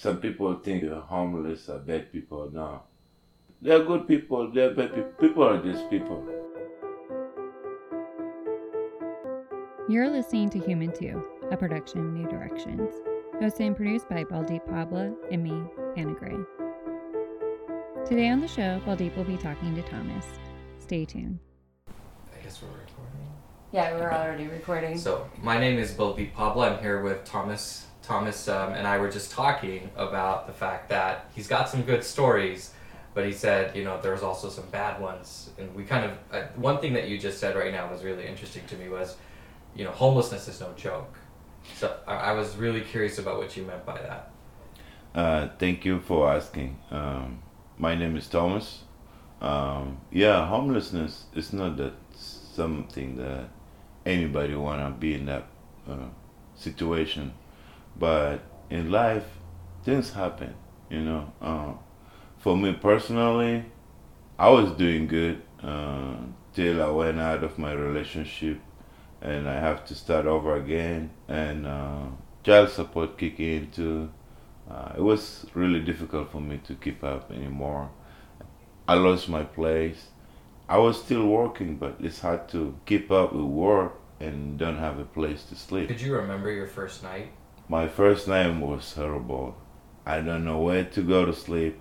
some people think the homeless are bad people. No, they're good people. They're bad people. People are just people. You're listening to Human Too, a production of New Directions, hosted and produced by Baldeep Pabla and me, Anna Gray. Today on the show, Baldeep will be talking to Thomas. Stay tuned. I guess we're recording. Yeah, we're already recording. So my name is Baldeep Pabla. I'm here with Thomas. Thomas um, and I were just talking about the fact that he's got some good stories, but he said, you know, there's also some bad ones. And we kind of uh, one thing that you just said right now was really interesting to me was, you know, homelessness is no joke. So I, I was really curious about what you meant by that. Uh, thank you for asking. Um, my name is Thomas. Um, yeah, homelessness is not that something that anybody wanna be in that uh, situation, but in life, things happen. You know. Uh, for me personally, I was doing good uh, till I went out of my relationship, and I have to start over again, and uh, child support kick in too. Uh, it was really difficult for me to keep up anymore. I lost my place. I was still working, but it's hard to keep up with work and don't have a place to sleep. Could you remember your first night? My first night was horrible. I don't know where to go to sleep.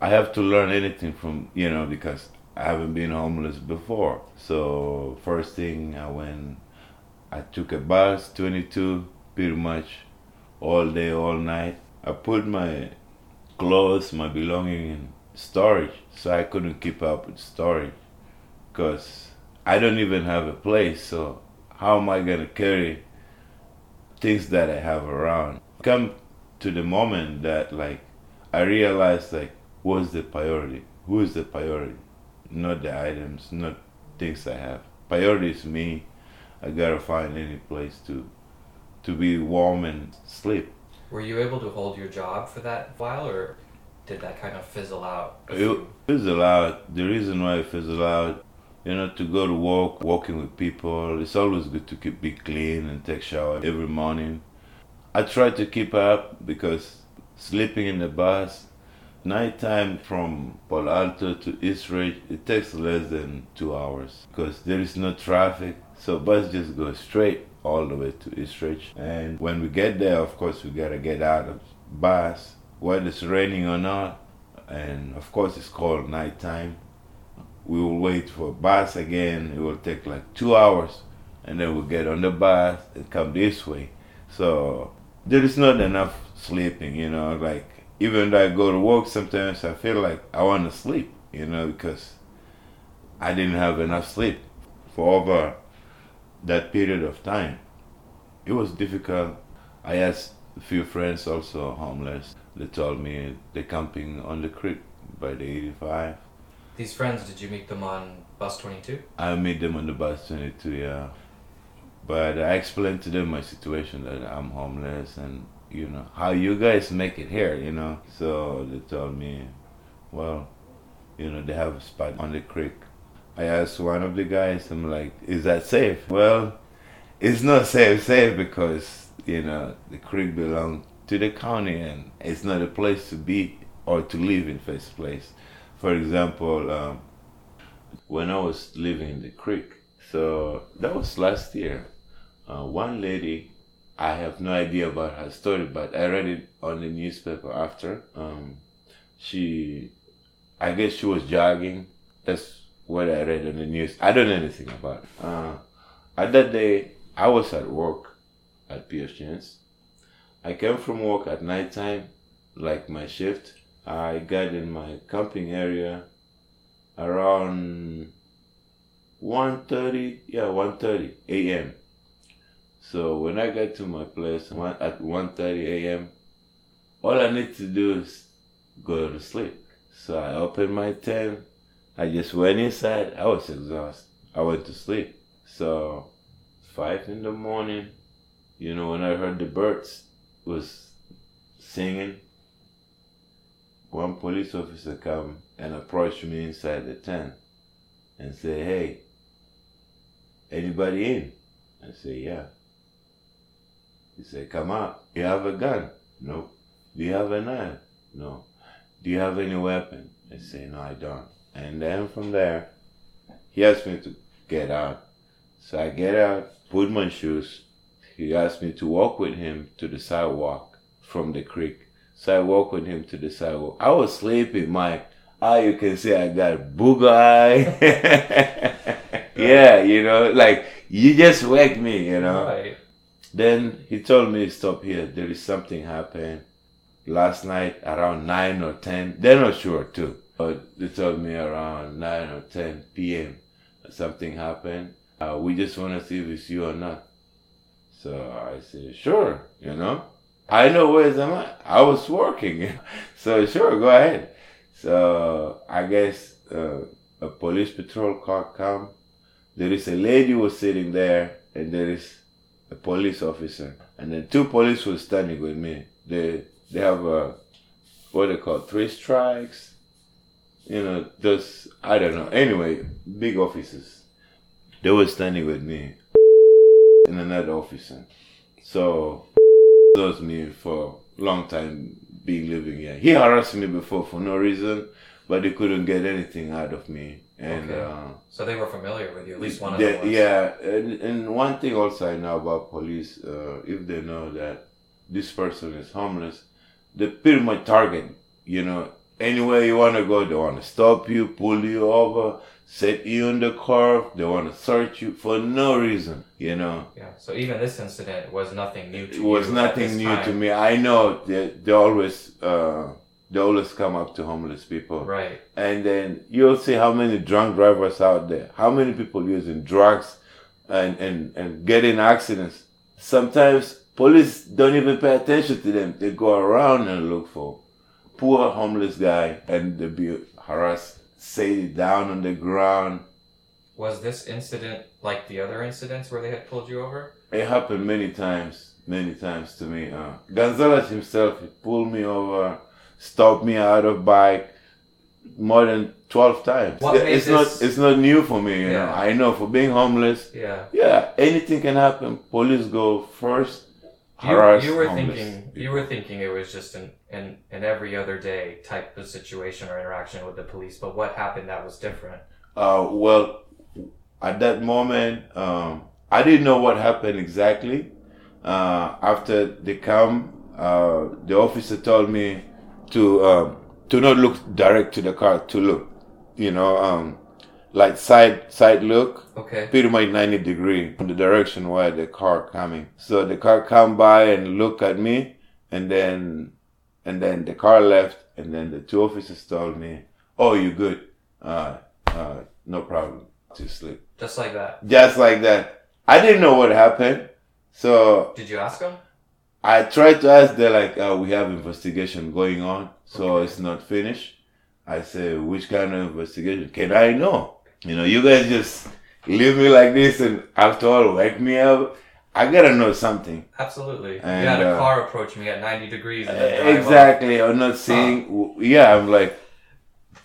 I have to learn anything from, you know, because I haven't been homeless before. So, first thing I went, I took a bus, 22, pretty much all day, all night. I put my clothes, my belongings in storage, so I couldn't keep up with storage. Because I don't even have a place, so how am I gonna carry things that I have around? Come to the moment that like I realize like what's the priority? Who is the priority? Not the items, not things I have. Priority is me. I gotta find any place to to be warm and sleep. Were you able to hold your job for that while, or did that kind of fizzle out? It fizzle out. The reason why it fizzle out, you know, to go to work, walking with people, it's always good to keep be clean and take shower every morning. I try to keep up because sleeping in the bus, nighttime from Palo Alto to Eastridge, it takes less than two hours because there is no traffic. So bus just goes straight all the way to Eastridge. And when we get there, of course, we gotta get out of bus, whether it's raining or not. And of course, it's cold nighttime. We will wait for a bus again. It will take like two hours, and then we'll get on the bus and come this way. So there is not enough sleeping, you know. Like even though I go to work, sometimes I feel like I want to sleep, you know, because I didn't have enough sleep for over that period of time. It was difficult. I asked a few friends also homeless. They told me they're camping on the creek by the 85. These friends, did you meet them on bus 22? I met them on the bus 22, yeah. But I explained to them my situation that I'm homeless and, you know, how you guys make it here, you know. So they told me, well, you know, they have a spot on the creek. I asked one of the guys, I'm like, is that safe? Well, it's not safe, safe because, you know, the creek belongs to the county and it's not a place to be or to live in first place. For example, um, when I was living in the creek. So that was last year. Uh, one lady, I have no idea about her story, but I read it on the newspaper after. Um, she, I guess she was jogging. That's what I read on the news. I don't know anything about it. Uh, at that day, I was at work at PFGNs. I came from work at nighttime, like my shift. I got in my camping area around 1.30 yeah 1.30 a.m so when i got to my place one- at 1.30 a.m all i need to do is go to sleep. So i opened my tent. I just went inside. I was exhausted. I went to sleep. So five in the morning you know when i heard the birds was singing one police officer come and approach me inside the tent and say, "Hey, anybody in?" I say, "Yeah." He said, "Come out. You have a gun?" Nope. Do you have a knife? No. Do you have any weapon? I say, No, I don't. And then from there, he asked me to get out. So I get out, put my shoes. He asked me to walk with him to the sidewalk from the creek. So I walk with him to the sidewalk. I was sleeping, Mike. Ah, you can see I got booger eye. yeah, you know, like you just wake me, you know. Right. Then he told me stop here. There is something happened last night around nine or ten. They're not sure too, but they told me around nine or ten p.m. something happened. Uh, we just want to see if it's you or not. So I said, sure, you know. I know where's am I? I was working, so sure, go ahead. So I guess uh, a police patrol car come. There is a lady was sitting there, and there is a police officer, and then two police were standing with me. They they have a what they call three strikes. You know, those I don't know. Anyway, big officers. They were standing with me and another officer. So knows me for a long time being living here. He harassed me before for no reason, but he couldn't get anything out of me. And Okay. uh, So they were familiar with you, at least one of them yeah, and, and one thing also I know about police, uh, if they know that this person is homeless, they pretty much target. You know, anywhere you want to go, they want to stop you, pull you over, set you in the car. They want to search you for no reason. You know, Yeah. So even this incident was nothing new to it was nothing new to me. I know they, they always uh, they always come up to homeless people. Right. and then you'll see how many drunk drivers out there, how many people using drugs and, and, and getting accidents. Sometimes police don't even pay attention to them. They go around and look for poor homeless guy and they be harassed, say down on the ground. Was this incident like the other incidents where they had pulled you over? It happened many times, many times to me. Uh, Gonzalez himself he pulled me over, stopped me out of bike more than twelve times. What it's this- not it's not new for me. You know, I know for being homeless. Yeah. Yeah, anything can happen. Police go first. You, you were thinking you were thinking it was just an, an an every other day type of situation or interaction with the police, but what happened that was different? Uh, well, at that moment, um, I didn't know what happened exactly. Uh, after they come, uh, the officer told me to um, to not look direct to the car, to look, you know, um, like side side look, Okay. pretty much ninety degree in the direction where the car coming. So the car come by and look at me, and then and then the car left, and then the two officers told me, "Oh, you good? Uh, uh, no problem. To sleep." Just like that. Just like that. I didn't know what happened, so Did you ask them? I tried to ask. They're like, uh, "We have investigation going on, so Okay. it's not finished." I say, "Which kind of investigation? Can I know? You know, you guys just leave me like this, and after all, wake me up. I gotta know something." Absolutely. And, you had a uh, car approach me at 90 degrees and then drive off. exactly. I'm not seeing. Yeah, I'm like,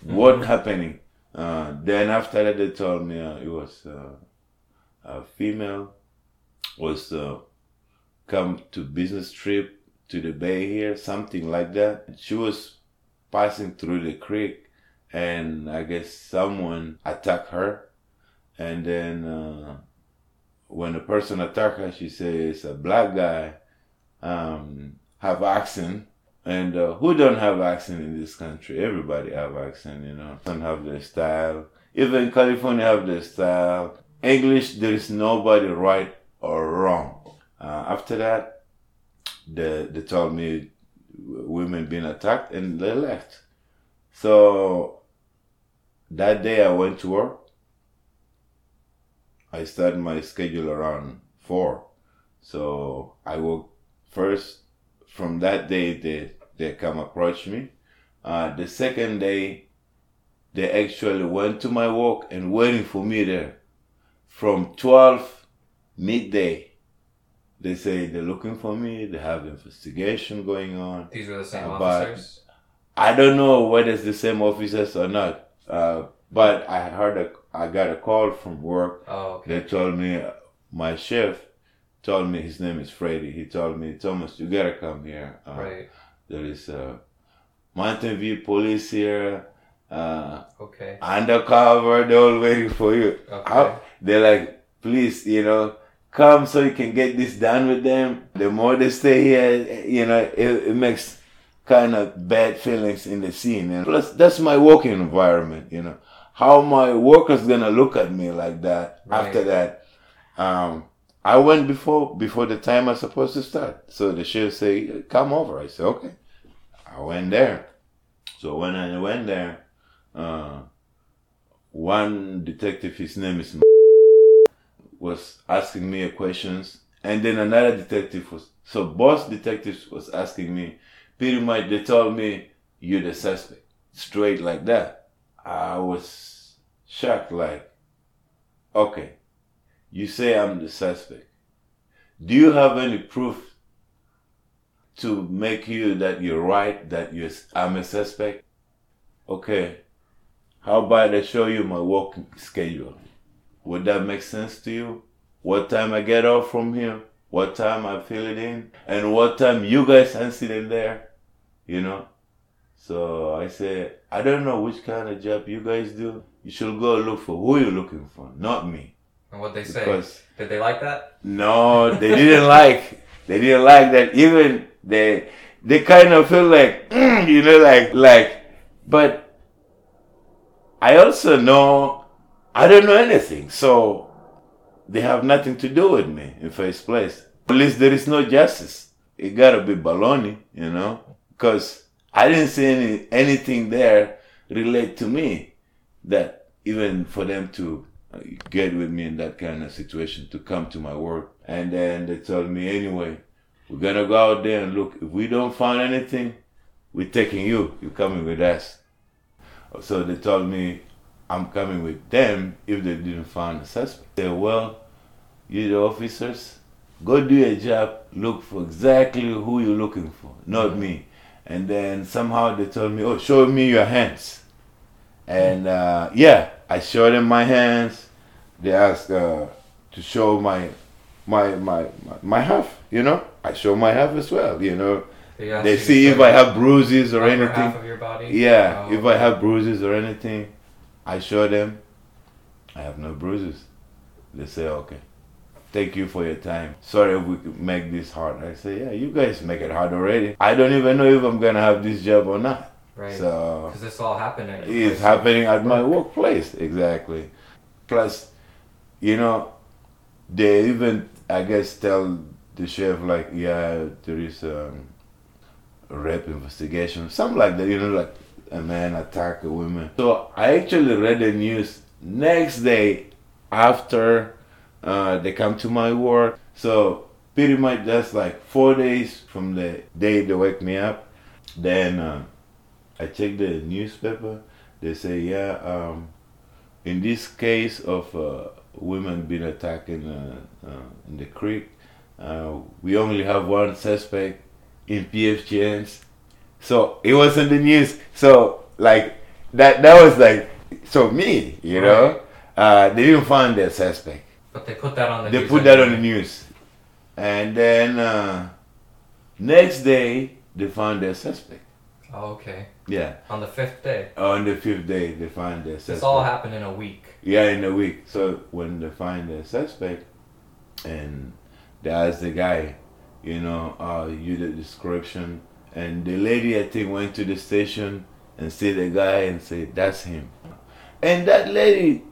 what happening? Uh, then after that, they told me uh, it was uh, a female was uh, come to business trip to the bay here, something like that. She was passing through the creek, and I guess someone attacked her, and then uh, when the person attacked her, she says a black guy um, have accent. And uh, who don't have accent in this country? Everybody have accent, you know. Some have their style. Even California have their style. English, there is nobody right or wrong. Uh, after that, they, they told me women being attacked and they left. So that day I went to work. I started my schedule around four. So I woke first from that day they they come approach me. Uh, the second day they actually went to my work and waiting for me there from 12 midday. They say they're looking for me. They have investigation going on. These were the same but- officers? I don't know whether it's the same officers or not. Uh, but I heard a, I got a call from work Oh, they told me, my chef told me his name is Freddy. He told me, Thomas, you gotta come here. Uh, Right. There is uh, Mountain View police here, uh, Okay. undercover. They're all waiting for you. Okay. How- They're like, please, you know, come so you can get this done with them. The more they stay here, you know, it, it makes kind of bad feelings in the scene. And plus, that's my working environment, you know. How my workers gonna look at me like that Right. after that? Um, I went before before the time I was supposed to start. So the sheriff say, come over. I said, okay. I went there. So when I went there, uh, one detective, his name is was asking me questions, and then another detective was so both detectives was asking me. Pretty much, they told me you're the suspect, straight like that. I was shocked, like, okay, you say I'm the suspect. Do you have any proof to make you that you're right, that you're, I'm a suspect? Okay, how about I show you my work schedule? Would that make sense to you? What time I get off from here? What time I fill it in? And what time you guys are sitting there? You know? So I say, I don't know which kind of job you guys do. You should go look for who you're looking for, not me. And what they say? Because Did they like that? no, they didn't like. They didn't like that. Even they, they kind of feel like, mm, you know, like, like. But I also know I don't know anything, so they have nothing to do with me in first place. At least there is no justice. It gotta be baloney, you know, because I didn't see any anything there relate to me that even for them to uh, get with me in that kind of situation to come to my work. And then they told me, anyway, we're gonna go out there and look. If we don't find anything, we're taking you. You're coming with us. So they told me I'm coming with them if they didn't find a suspect. They said, well, you the officers, go do your job, look for exactly who you're looking for, not me. And then somehow they told me, oh, show me your hands. And uh, yeah, I showed them my hands. They asked uh, to show my, my my my my half. You know, I show my half as well. You know, They, they see if I have bruises or anything. half of your body. Yeah, Oh, if I have bruises or anything, I show them. I have no bruises. They say, okay. Thank you for your time. Sorry if we could make this hard. I say, yeah, you guys make it hard already. I don't even know if I'm gonna have this job or not. right. So Because this all happened at it's happening at my workplace exactly. Plus, you know, they even I guess tell the chef like, yeah, there is um, a rape investigation, something like that. You know, like a man attack a woman. So I actually read the news next day after uh, they come to my work. So pretty much that's like four days from the day they wake me up. Then uh, I check the newspaper. They say, yeah, um, in this case of uh, women being attacked in, uh, uh, in the creek, uh, we only have one suspect in PFGNs. So it was in the news. So like that, that was like so me, you know. Uh, they didn't find their suspect. But they put that on the They news put that on the news, and then uh, next day they found their suspect. Oh, okay. Yeah, On the fifth day. on the fifth day they find their suspect. This all happened in a week. Yeah, in a week. So when they find the suspect, and they ask the guy, you know, uh, you the description, and the lady I think went to the station and see the guy and say that's him, and that lady.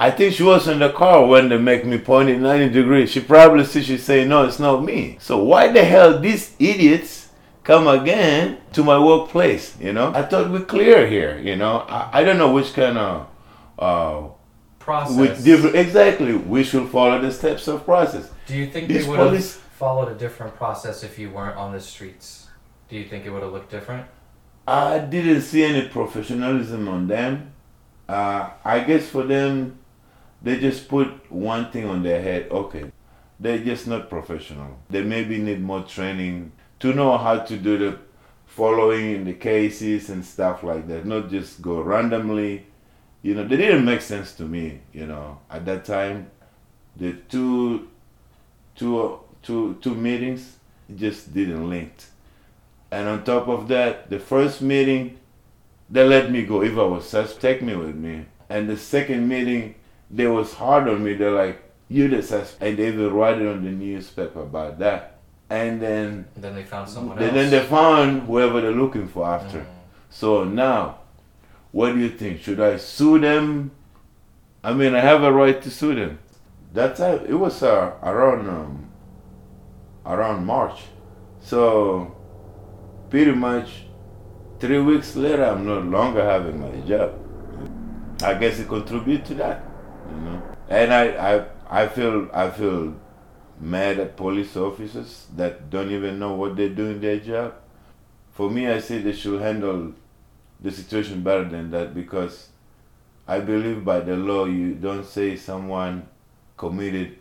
I think she was in the car when they make me point it 90 degrees. She probably see she say, no, it's not me. So why the hell these idiots come again to my workplace, you know? I thought we're clear here, you know? I, I don't know which kind of uh, Process. with different exactly we should follow the steps of process Do you think These they would have police- followed a different process if you weren't on the streets? Do you think it would have looked different? i didn't see any professionalism on them uh, i guess for them they just put one thing on their head okay they're just not professional they maybe need more training to know how to do the following in the cases and stuff like that not just go randomly you know they didn't make sense to me you know at that time the two two two two meetings just didn't link And on top of that, the first meeting, they let me go. If I was suspect, take me with me. And the second meeting, they was hard on me. They're like, you the suspect. And they even write it on the newspaper about that. And then, And then they found someone else. then they found whoever they're looking for after. Mm. So now, what do you think? Should I sue them? I mean, I have a right to sue them. That time, it was uh, around um, around March. So, pretty much, three weeks later, I'm no longer having my job. I guess it contribute to that, you know. And I, I, I feel, I feel mad at police officers that don't even know what they're doing their job. For me, I say they should handle the situation better than that because I believe by the law you don't say someone committed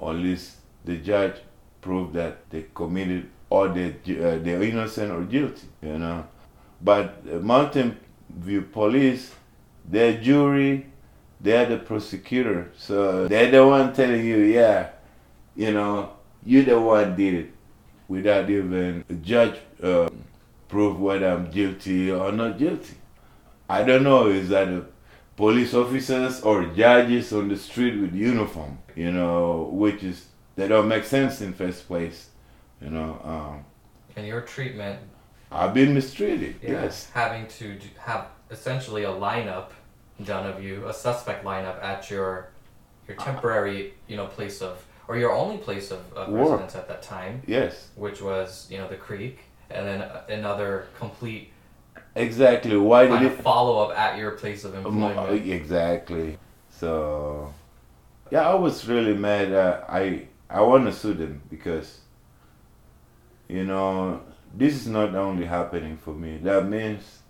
unless the judge proved that they committed or they, uh, they're innocent or guilty, you know. But uh, Mountain View Police, their jury, they're the prosecutor. So they're the one telling you, yeah, you know, you the one did it without even a judge uh, prove whether I'm guilty or not guilty. I don't know, is that a police officers or judges on the street with uniform, you know, which is, they don't make sense in first place, you know. Um, And your treatment, I've been mistreated, yeah, yes. having to have essentially a lineup done of you, a suspect lineup at your your temporary, you know, place of or your only place of, of residence at that time, Yes, which was you know the creek, and then uh, another complete exactly. Why did it? follow up at your place of employment. Exactly. So, yeah, I was really mad. Uh, I I want to sue them because, you know, this is not only happening for me. That means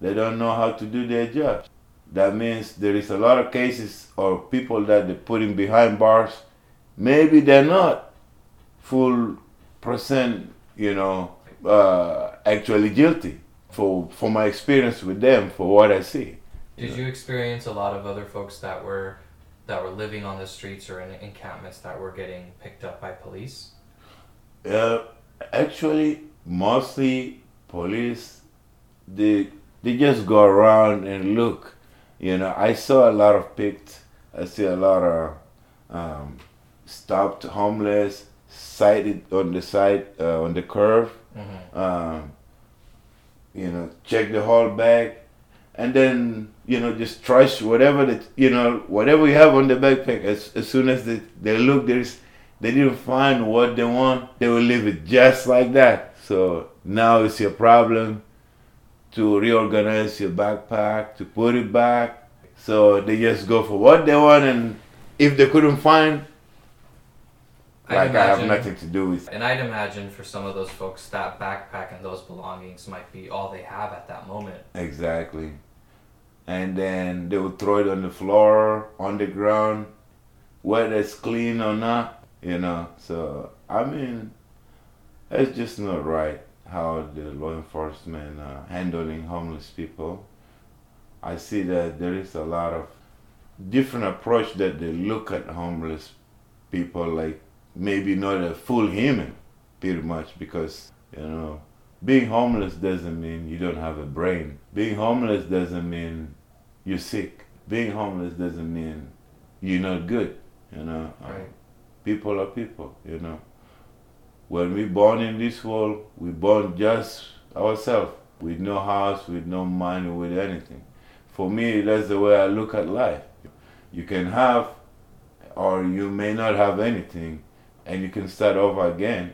they don't know how to do their job. That means there is a lot of cases or people that they're putting behind bars. Maybe they're not full percent, you know, uh, actually guilty. For for my experience with them, for what I see. Did you experience a lot of other folks that were that were living on the streets or in encampments that were getting picked up by police? Uh, actually, mostly police, they they just go around and look. You know, I saw a lot of picked. I see a lot of um, stopped homeless, sighted on the side uh, on the curve. Mm-hmm. Um, you know, check the whole bag, and then you know just trash whatever that you know whatever you have on the backpack. As as soon as they they look, there's they didn't find what they want, they will leave it just like that. So now it's your problem to reorganize your backpack, to put it back. So they just go for what they want, and if they couldn't find, I'd like I have nothing to do with. And I'd imagine for some of those folks, that backpack and those belongings might be all they have at that moment. Exactly. And then they would throw it on the floor, on the ground, whether it's clean or not, you know. So, I mean, it's just not right how the law enforcement uh, handling homeless people. I see that there is a lot of different approach that they look at homeless people like maybe not a full human, pretty much, because, you know, being homeless doesn't mean you don't have a brain. Being homeless doesn't mean you're sick. Being homeless doesn't mean you're not good. You know, Right. people are people. You know, when we born in this world, we born just ourselves with no house, with no money, with anything. For me, that's the way I look at life. You can have, or you may not have anything, and you can start over again.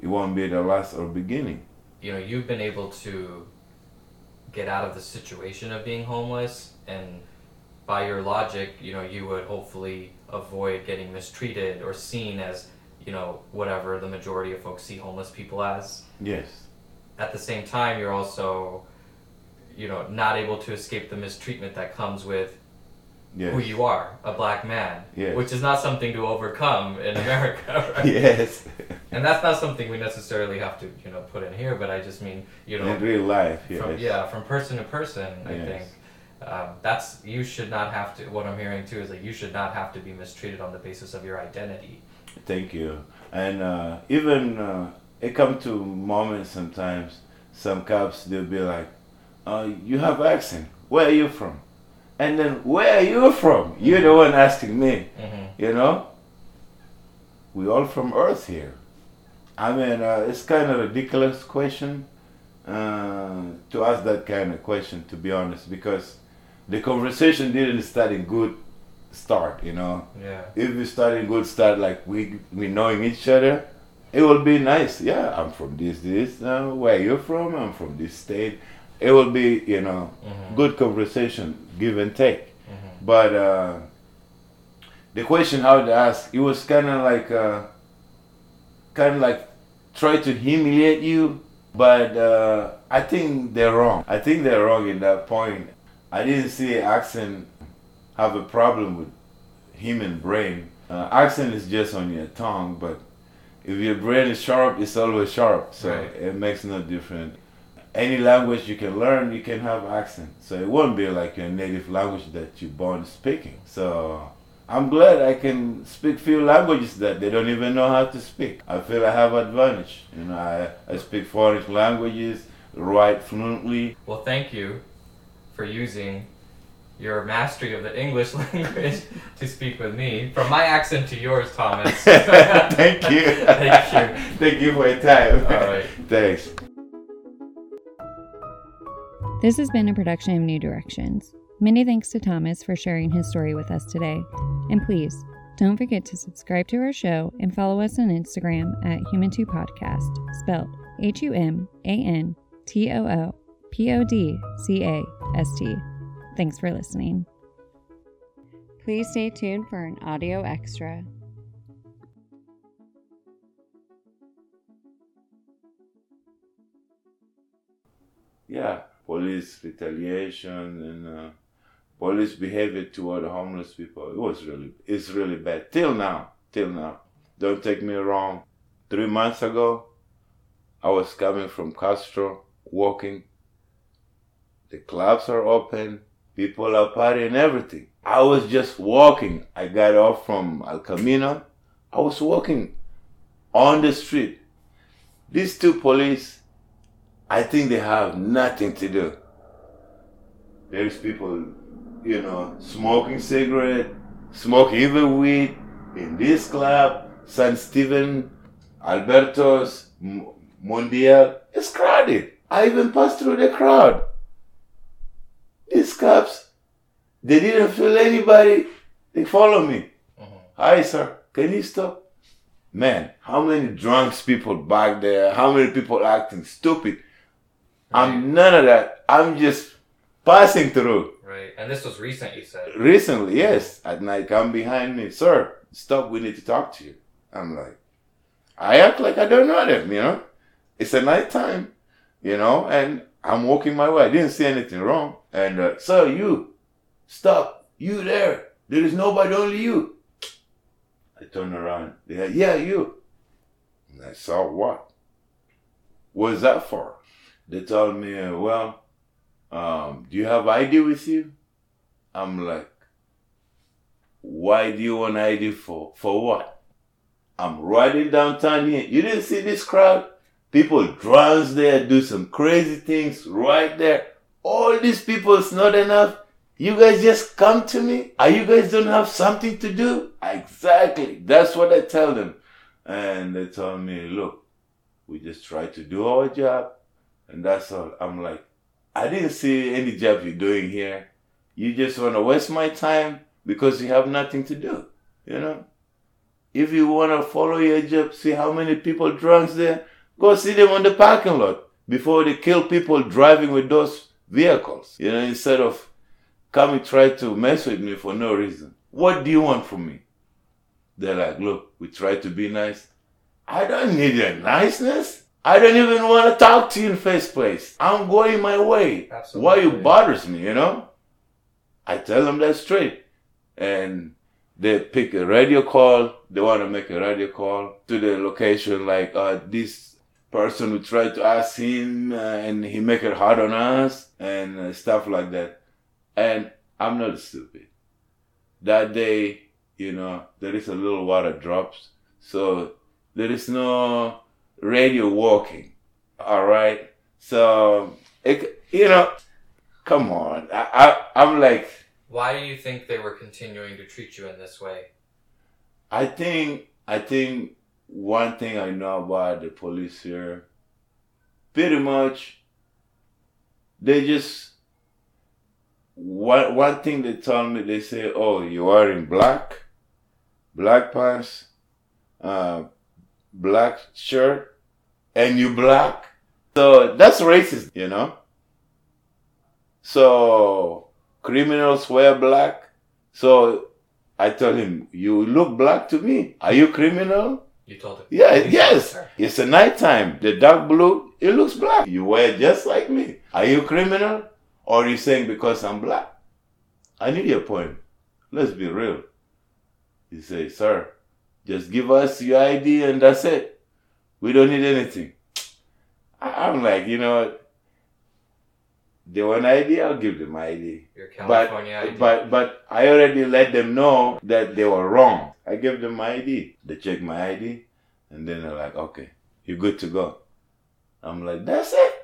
It won't be the last or beginning. You know, you've been able to get out of the situation of being homeless, and by your logic, you know, you would hopefully avoid getting mistreated or seen as, you know, whatever the majority of folks see homeless people as. Yes. At the same time, you're also, you know, not able to escape the mistreatment that comes with Yes. who you are, a black man, Yes. which is not something to overcome in America, right? yes. And that's not something we necessarily have to, you know, put in here, but I just mean, you know, In real life, yes. from yeah, from person to person, I think um, that's you should not have to. What I'm hearing too is that you should not have to be mistreated on the basis of your identity. Thank you. And uh, even uh, it come to moments sometimes some cops they'll be like, uh, "You have accent. Where are you from?" And then, "Where are you from?" You're the one asking me. hmm You know, we all from Earth here. I mean, uh, it's kind of a ridiculous question uh, to ask that kind of question, to be honest, because the conversation didn't start in good start. You know, Yeah. if we start in good start, like we we knowing each other, it will be nice. Yeah, I'm from this this. Uh, where you from? I'm from this state. It will be you know Mhm. good conversation, give and take. Mhm. But uh, the question how to ask, it was kind of like, uh, kind of like try to humiliate you. But uh, I think they're wrong. I think they're wrong in that point. I didn't see accent have a problem with human brain. Uh, accent is just on your tongue, but if your brain is sharp, it's always sharp. So Right. it makes no difference. Any language you can learn, you can have accent. So it won't be like your native language that you're born speaking. So I'm glad I can speak few languages that they don't even know how to speak. I feel I have advantage. You know, I, I speak foreign languages, write fluently. Well, thank you for using your mastery of the English language to speak with me. From my accent to yours, Thomas. Thank you. Thank you. Thank you for your time. All right. Thanks. This has been a production of New Directions. Many thanks to Thomas for sharing his story with us today. And please, don't forget to subscribe to our show and follow us on Instagram at HumanToo Podcast, spelled H U M A N T O O P O D C A S T. Thanks for listening. Please stay tuned for an audio extra. Yeah, police retaliation and uh, police behavior toward homeless people. It was really, it's really bad. Till now, till now. Don't take me wrong. Three months ago, I was coming from Castro, walking. The clubs are open. People are partying, everything. I was just walking. I got off from El Camino. I was walking on the street. These two police I think they have nothing to do. There's people, you know, smoking cigarette, smoking even weed in this club, San Steven, Alberto's, Mondial. It's crowded. I even passed through the crowd. These cops, they didn't feel anybody. They follow me. Mhm. Hi, sir. Can you stop? Man, how many drunks people back there? How many people acting stupid? I'm none of that. I'm just passing through. Right. And this was recent, you said. Recently, yes, at night, come behind me, sir. Stop. We need to talk to you. I'm like, I act like I don't know them. You know, it's a night time. You know, and I'm walking my way. I didn't see anything wrong. And uh, sir, you stop. You there? There is nobody, only you. I turned around. Said, yeah, you. And I saw what? What's that for? They told me, uh, well, um, do you have ID with you? I'm like, why do you want ID for? For what? I'm riding downtown here. You didn't see this crowd? People drums there, do some crazy things right there. All these people is not enough. You guys just come to me? Are you guys don't have something to do? Exactly. That's what I tell them. And they tell me, look, we just try to do our job. And that's all. I'm like, I didn't see any job you're doing here. You just want to waste my time because you have nothing to do. You know? If you want to follow your job, see how many people drunks there, go see them on the parking lot before they kill people driving with those vehicles. You know, instead of coming try to mess with me for no reason. What do you want from me? They're like, look, we try to be nice. I don't need your niceness. I don't even want to talk to you in the first place. I'm going my way. Absolutely. Why you bothers me, you know? I tell them that straight. And they pick a radio call. They want to make a radio call to the location like, uh, this person who tried to ask him uh, and he make it hard on us and uh, stuff like that. And I'm not stupid. That day, you know, there is a little water drops. So there is no radio walking. All right. So, it, you know, come on. I, I, I'm like, Why do you think they were continuing to treat you in this way? I think I think one thing I know about the police here, pretty much, they just one one thing they told me they say, oh, you are in black, black pants, uh, black shirt, and you black. So that's racist, you know. So criminals wear black. So I told him, "You look black to me. Are you criminal?" You told him. Yeah, Police yes. officer. It's a nighttime. The dark blue, it looks black. You wear just like me. Are you criminal? Or are you saying because I'm black? I need your point. Let's be real. He say, sir, just give us your ID and that's it. We don't need anything. I'm like, you know what? They want ID, I'll give them my ID. Your But, California ID. but but I already let them know that they were wrong. I give them my ID. They check my ID, and then they're like, "Okay, you're good to go." I'm like, "That's it.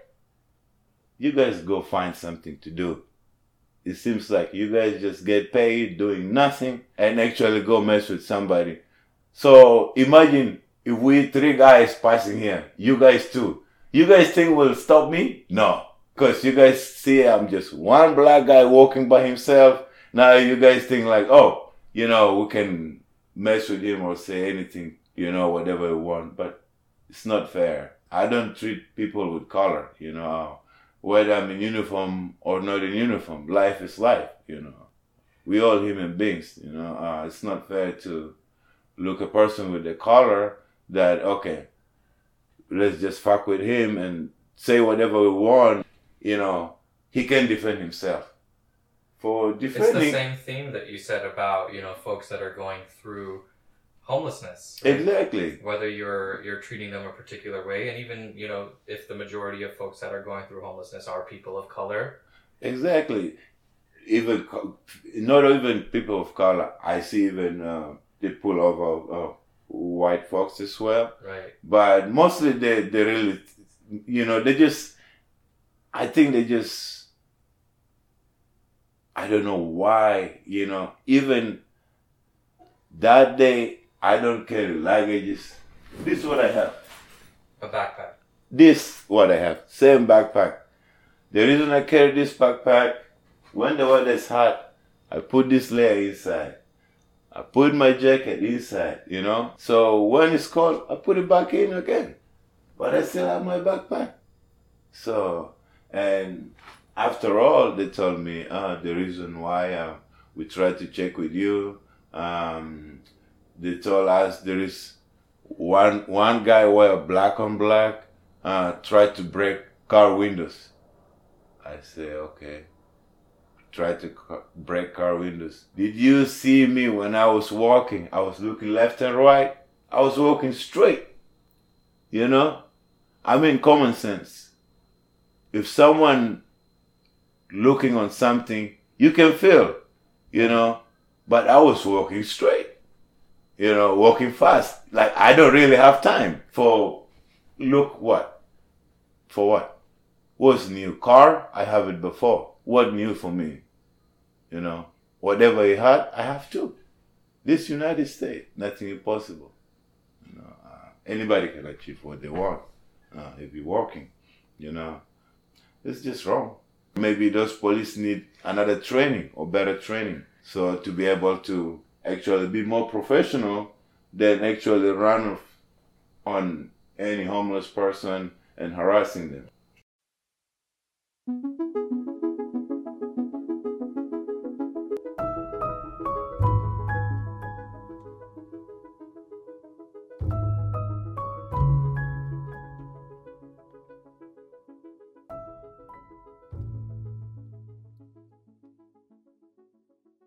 You guys go find something to do." It seems like you guys just get paid doing nothing and actually go mess with somebody. So imagine if we three guys passing here, you guys too. You guys think will stop me? No. Because you guys see I'm just one black guy walking by himself. Now you guys think like, oh, you know, we can mess with him or say anything, you know, whatever we want. But it's not fair. I don't treat people with color, you know, whether I'm in uniform or not in uniform. Life is life, you know. We all human beings, you know. Uh, it's not fair to look a person with a color that okay, let's just fuck with him and say whatever we want. You know, he can defend himself. For defending, it's the same theme that you said about you know folks that are going through homelessness. right? exactly. Whether you're you're treating them a particular way, and even you know if the majority of folks that are going through homelessness are people of color, Exactly. Even not even people of color. I see even uh, they pull over uh, white folks as well. right? But mostly they they really, you know, they just. I think they just. I don't know why, you know. Even that day, I don't carry luggages. This is what I have. A backpack. This what I have. Same backpack. The reason I carry this backpack, when the weather is hot, I put this layer inside. I put my jacket inside, you know. So when it's cold, I put it back in again. But I still have my backpack. So, and after all, they told me uh, the reason why uh, we tried to check with you. Um, they told us there is one one guy wear black on black uh, tried to break car windows. I say, okay. Tried to break car windows. Did you see me when I was walking? I was looking left and right. I was walking straight. You know? I mean, common sense. If someone looking on something, you can feel, you know? But I was walking straight you know, walking fast. Like I don't really have time for look what? For what? What's new? Car? I have it before. What new for me? You know, whatever he had, I have too. This United States, nothing impossible. You know, uh, anybody can achieve what they want uh, if you're working. You know, it's just wrong. Maybe those police need another training or better training, so to be able to actually be more professional than actually run on any homeless person and harassing them.